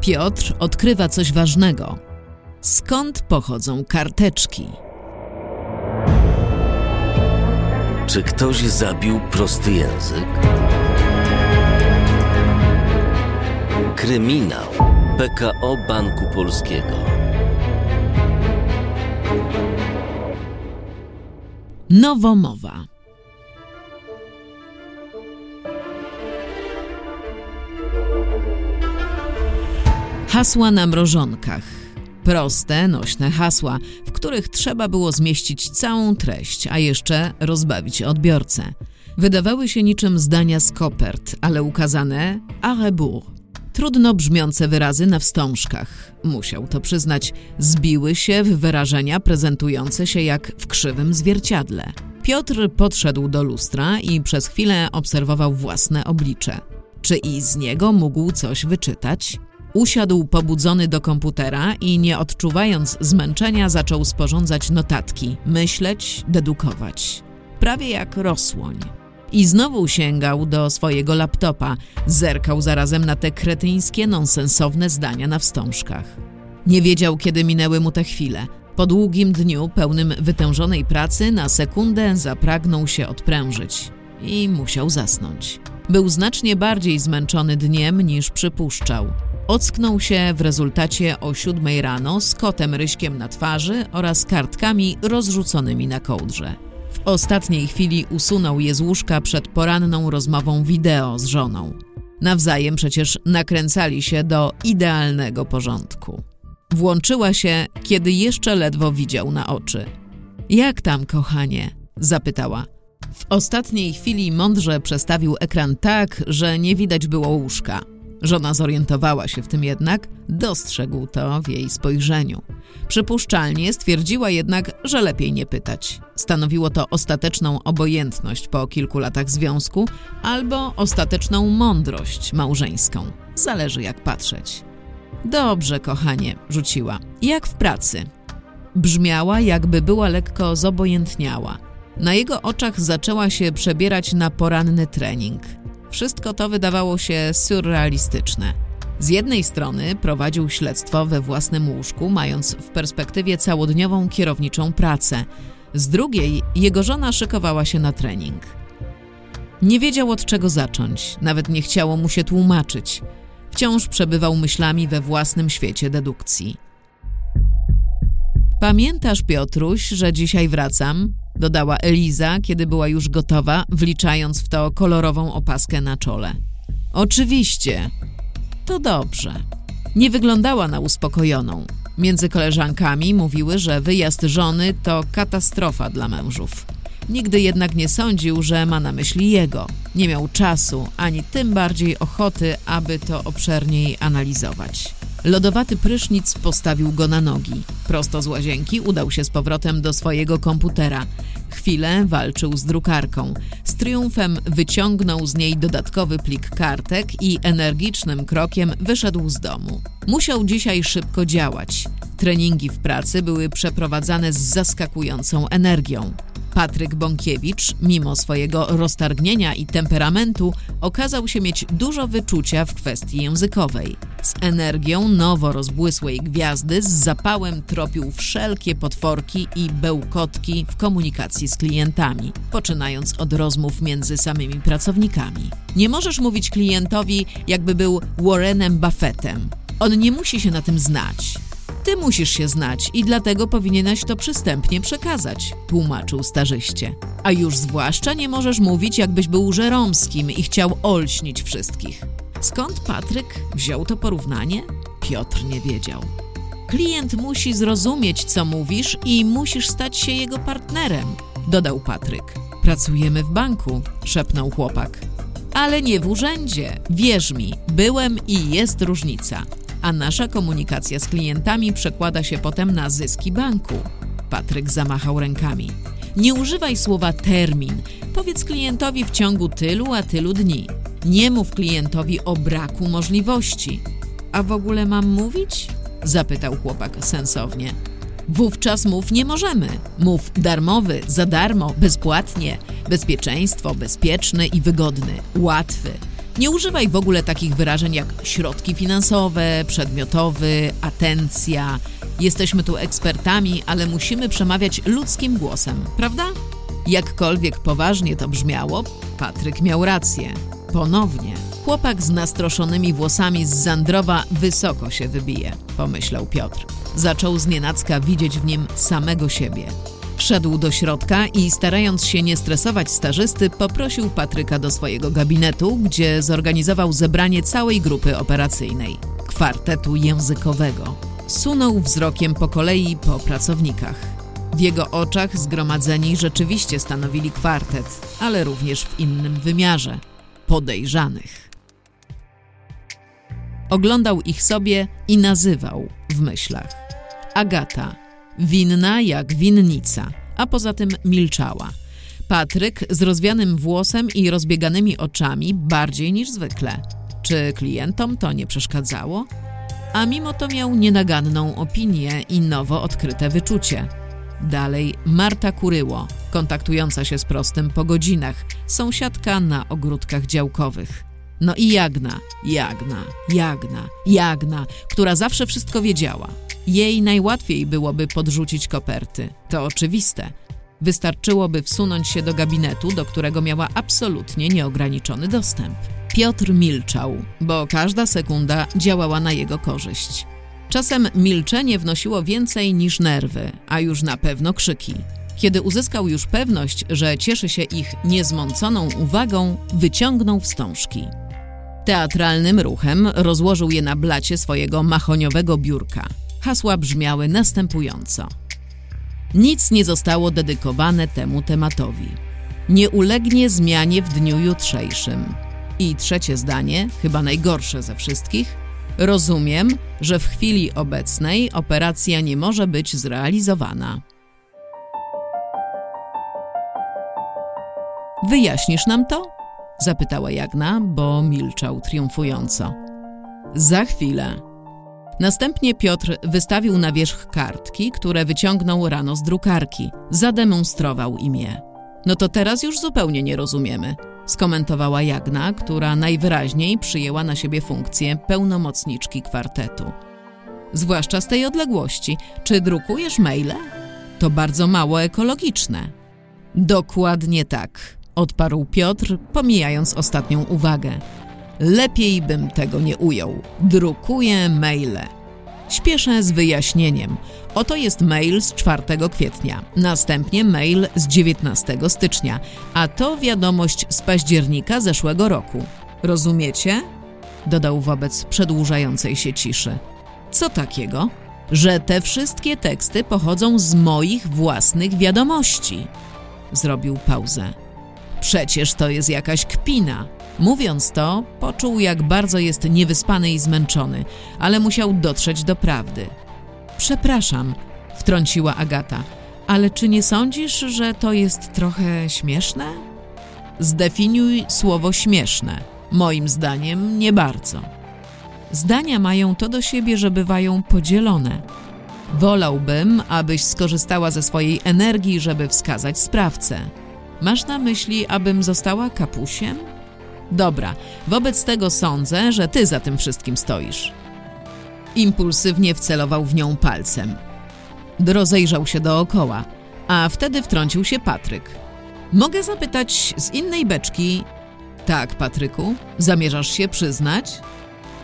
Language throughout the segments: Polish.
Piotr odkrywa coś ważnego. Skąd pochodzą karteczki? Czy ktoś zabił prosty język? Kryminał PKO Banku Polskiego. Nowomowa. Hasła na mrożonkach. Proste, nośne hasła, w których trzeba było zmieścić całą treść, a jeszcze rozbawić odbiorcę. Wydawały się niczym zdania z kopert, ale ukazane a rebours. Trudno brzmiące wyrazy na wstążkach. Musiał to przyznać, zbiły się w wyrażenia prezentujące się jak w krzywym zwierciadle. Piotr podszedł do lustra i przez chwilę obserwował własne oblicze. Czy i z niego mógł coś wyczytać? Usiadł pobudzony do komputera i nie odczuwając zmęczenia zaczął sporządzać notatki, myśleć, dedukować. Prawie jak rosłoń. I znowu sięgał do swojego laptopa, zerkał zarazem na te kretyńskie, nonsensowne zdania na wstążkach. Nie wiedział, kiedy minęły mu te chwile. Po długim dniu, pełnym wytężonej pracy, na sekundę zapragnął się odprężyć i musiał zasnąć. Był znacznie bardziej zmęczony dniem niż przypuszczał. Ocknął się w rezultacie o siódmej rano z kotem ryśkiem na twarzy oraz kartkami rozrzuconymi na kołdrze. W ostatniej chwili usunął je z łóżka przed poranną rozmową wideo z żoną. Nawzajem przecież nakręcali się do idealnego porządku. Włączyła się, kiedy jeszcze ledwo widział na oczy. Jak tam, kochanie? zapytała. W ostatniej chwili mądrze przestawił ekran tak, że nie widać było łóżka. Żona zorientowała się w tym jednak, dostrzegł to w jej spojrzeniu. Przypuszczalnie stwierdziła jednak, że lepiej nie pytać. Stanowiło to ostateczną obojętność po kilku latach związku albo ostateczną mądrość małżeńską. Zależy jak patrzeć. Dobrze, kochanie, rzuciła. Jak w pracy. Brzmiała, jakby była lekko zobojętniała. Na jego oczach zaczęła się przebierać na poranny trening. Wszystko to wydawało się surrealistyczne. Z jednej strony prowadził śledztwo we własnym łóżku, mając w perspektywie całodniową kierowniczą pracę. Z drugiej jego żona szykowała się na trening. Nie wiedział od czego zacząć, nawet nie chciało mu się tłumaczyć. Wciąż przebywał myślami we własnym świecie dedukcji. Pamiętasz, Piotruś, że dzisiaj wracam? Dodała Eliza, kiedy była już gotowa, wliczając w to kolorową opaskę na czole. Oczywiście. To dobrze. Nie wyglądała na uspokojoną. Między koleżankami mówiły, że wyjazd żony to katastrofa dla mężów. Nigdy jednak nie sądził, że ma na myśli jego. Nie miał czasu, ani tym bardziej ochoty, aby to obszerniej analizować. Lodowaty prysznic postawił go na nogi. Prosto z łazienki udał się z powrotem do swojego komputera. Chwilę walczył z drukarką. Z triumfem wyciągnął z niej dodatkowy plik kartek i energicznym krokiem wyszedł z domu. Musiał dzisiaj szybko działać. Treningi w pracy były przeprowadzane z zaskakującą energią. Patryk Bąkiewicz, mimo swojego roztargnienia i temperamentu, okazał się mieć dużo wyczucia w kwestii językowej. Z energią nowo rozbłysłej gwiazdy z zapałem tropił wszelkie potworki i bełkotki w komunikacji z klientami, poczynając od rozmów między samymi pracownikami. Nie możesz mówić klientowi, jakby był Warrenem Buffettem. On nie musi się na tym znać. Ty musisz się znać i dlatego powinieneś to przystępnie przekazać, tłumaczył starzyście. A już zwłaszcza nie możesz mówić, jakbyś był żeromskim i chciał olśnić wszystkich. Skąd Patryk wziął to porównanie? Piotr nie wiedział. Klient musi zrozumieć, co mówisz i musisz stać się jego partnerem, dodał Patryk. Pracujemy w banku, szepnął chłopak. Ale nie w urzędzie. Wierz mi, byłem i jest różnica a nasza komunikacja z klientami przekłada się potem na zyski banku. Patryk zamachał rękami. Nie używaj słowa termin. Powiedz klientowi w ciągu tylu a tylu dni. Nie mów klientowi o braku możliwości. A w ogóle mam mówić? Zapytał chłopak sensownie. Wówczas mów nie możemy. Mów darmowy, za darmo, bezpłatnie. Bezpieczeństwo, bezpieczny i wygodny, łatwy. Nie używaj w ogóle takich wyrażeń jak środki finansowe, przedmiotowy, atencja. Jesteśmy tu ekspertami, ale musimy przemawiać ludzkim głosem, prawda? Jakkolwiek poważnie to brzmiało, Patryk miał rację. Ponownie. Chłopak z nastroszonymi włosami z Zandrowa wysoko się wybije, pomyślał Piotr. Zaczął znienacka widzieć w nim samego siebie. Wszedł do środka i starając się nie stresować stażysty, poprosił Patryka do swojego gabinetu, gdzie zorganizował zebranie całej grupy operacyjnej, kwartetu językowego. Sunął wzrokiem po kolei po pracownikach. W jego oczach zgromadzeni rzeczywiście stanowili kwartet, ale również w innym wymiarze podejrzanych. Oglądał ich sobie i nazywał w myślach. Agata, winna jak winnica, a poza tym milczała. Patryk z rozwianym włosem i rozbieganymi oczami bardziej niż zwykle. Czy klientom to nie przeszkadzało? A mimo to miał nienaganną opinię i nowo odkryte wyczucie. Dalej Marta Kuryło, kontaktująca się z prostym po godzinach, sąsiadka na ogródkach działkowych. No i Jagna, Jagna, Jagna, Jagna, która zawsze wszystko wiedziała. Jej najłatwiej byłoby podrzucić koperty. To oczywiste. Wystarczyłoby wsunąć się do gabinetu, do którego miała absolutnie nieograniczony dostęp. Piotr milczał, bo każda sekunda działała na jego korzyść. Czasem milczenie wnosiło więcej niż nerwy, a już na pewno krzyki. Kiedy uzyskał już pewność, że cieszy się ich niezmąconą uwagą, wyciągnął wstążki. Teatralnym ruchem rozłożył je na blacie swojego machoniowego biurka. Hasła brzmiały następująco. Nic nie zostało dedykowane temu tematowi. Nie ulegnie zmianie w dniu jutrzejszym. I trzecie zdanie, chyba najgorsze ze wszystkich. Rozumiem, że w chwili obecnej operacja nie może być zrealizowana. Wyjaśnisz nam to? zapytała Jagna, bo milczał triumfująco. Za chwilę. Następnie Piotr wystawił na wierzch kartki, które wyciągnął rano z drukarki. Zademonstrował im je. No to teraz już zupełnie nie rozumiemy, skomentowała Jagna, która najwyraźniej przyjęła na siebie funkcję pełnomocniczki kwartetu. Zwłaszcza z tej odległości. Czy drukujesz maile? To bardzo mało ekologiczne. Dokładnie tak, odparł Piotr, pomijając ostatnią uwagę. Lepiej bym tego nie ujął. Drukuję maile. Śpieszę z wyjaśnieniem. Oto jest mail z 4 kwietnia, następnie mail z 19 stycznia, a to wiadomość z października zeszłego roku. Rozumiecie? Dodał wobec przedłużającej się ciszy. Co takiego? Że te wszystkie teksty pochodzą z moich własnych wiadomości. Zrobił pauzę. Przecież to jest jakaś kpina. Mówiąc to, poczuł, jak bardzo jest niewyspany i zmęczony, ale musiał dotrzeć do prawdy. Przepraszam, wtrąciła Agata, ale czy nie sądzisz, że to jest trochę śmieszne? Zdefiniuj słowo śmieszne. Moim zdaniem nie bardzo. Zdania mają to do siebie, że bywają podzielone. Wolałbym, abyś skorzystała ze swojej energii, żeby wskazać sprawcę. Masz na myśli, abym została kapusiem? Dobra, wobec tego sądzę, że ty za tym wszystkim stoisz. Impulsywnie wcelował w nią palcem. Rozejrzał się dookoła, a wtedy wtrącił się Patryk. Mogę zapytać z innej beczki. Tak, Patryku, zamierzasz się przyznać?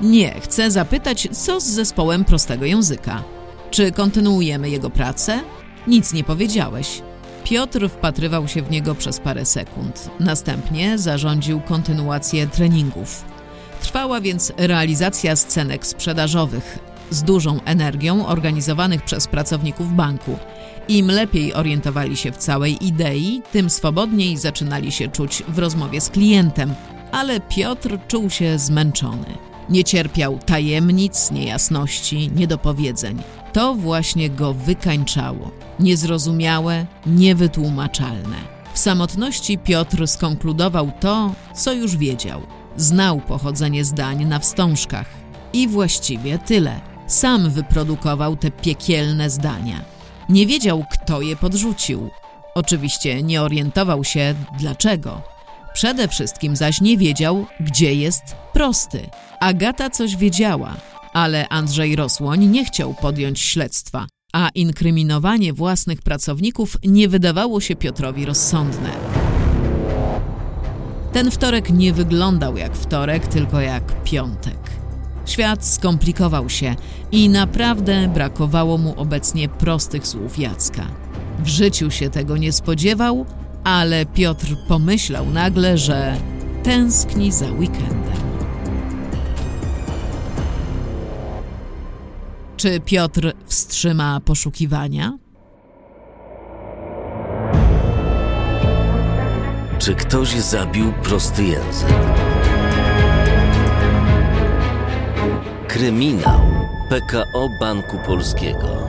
Nie, chcę zapytać, co z zespołem prostego języka. Czy kontynuujemy jego pracę? Nic nie powiedziałeś. Piotr wpatrywał się w niego przez parę sekund. Następnie zarządził kontynuację treningów. Trwała więc realizacja scenek sprzedażowych z dużą energią organizowanych przez pracowników banku. Im lepiej orientowali się w całej idei, tym swobodniej zaczynali się czuć w rozmowie z klientem, ale Piotr czuł się zmęczony. Nie cierpiał tajemnic, niejasności, niedopowiedzeń. To właśnie go wykańczało. Niezrozumiałe, niewytłumaczalne. W samotności Piotr skonkludował to, co już wiedział. Znał pochodzenie zdań na wstążkach. I właściwie tyle. Sam wyprodukował te piekielne zdania. Nie wiedział, kto je podrzucił. Oczywiście nie orientował się, dlaczego. Przede wszystkim zaś nie wiedział, gdzie jest prosty. Agata coś wiedziała, ale Andrzej Rosłoń nie chciał podjąć śledztwa, a inkryminowanie własnych pracowników nie wydawało się Piotrowi rozsądne. Ten wtorek nie wyglądał jak wtorek, tylko jak piątek. Świat skomplikował się i naprawdę brakowało mu obecnie prostych słów Jacka. W życiu się tego nie spodziewał, ale Piotr pomyślał nagle, że tęskni za weekendem. Czy Piotr wstrzyma poszukiwania? Czy ktoś zabił prosty język? Kryminał PKO Banku Polskiego.